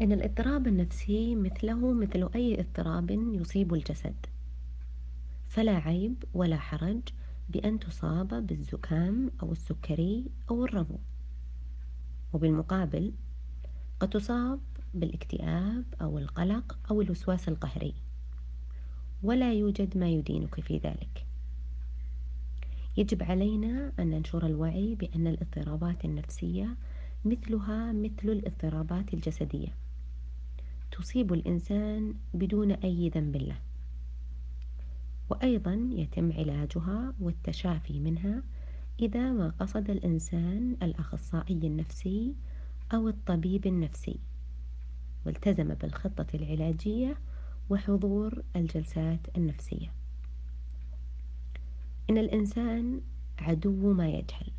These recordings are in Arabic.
إن الاضطراب النفسي مثله مثل أي اضطراب يصيب الجسد. فلا عيب ولا حرج بأن تصاب بالزكام أو السكري أو الربو. وبالمقابل قد تصاب بالاكتئاب أو القلق أو الوسواس القهري. ولا يوجد ما يدينك في ذلك. يجب علينا أن ننشر الوعي بأن الاضطرابات النفسية مثلها مثل الاضطرابات الجسدية. تصيب الإنسان بدون أي ذنب له. وأيضا يتم علاجها والتشافي منها إذا ما قصد الإنسان الأخصائي النفسي أو الطبيب النفسي والتزم بالخطة العلاجية وحضور الجلسات النفسية. إن الإنسان عدو ما يجهل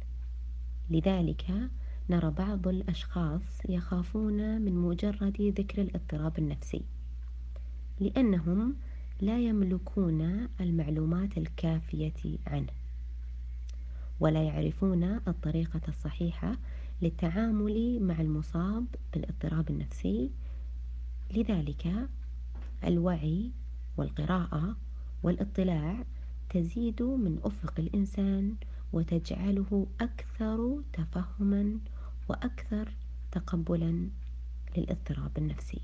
لذلك نرى بعض الأشخاص يخافون من مجرد ذكر الاضطراب النفسي لأنهم لا يملكون المعلومات الكافية عنه ولا يعرفون الطريقة الصحيحة للتعامل مع المصاب بالاضطراب النفسي. لذلك الوعي والقراءة والاطلاع تزيد من أفق الإنسان وتجعله أكثر تفهما وأكثر تقبلا للاضطراب النفسي.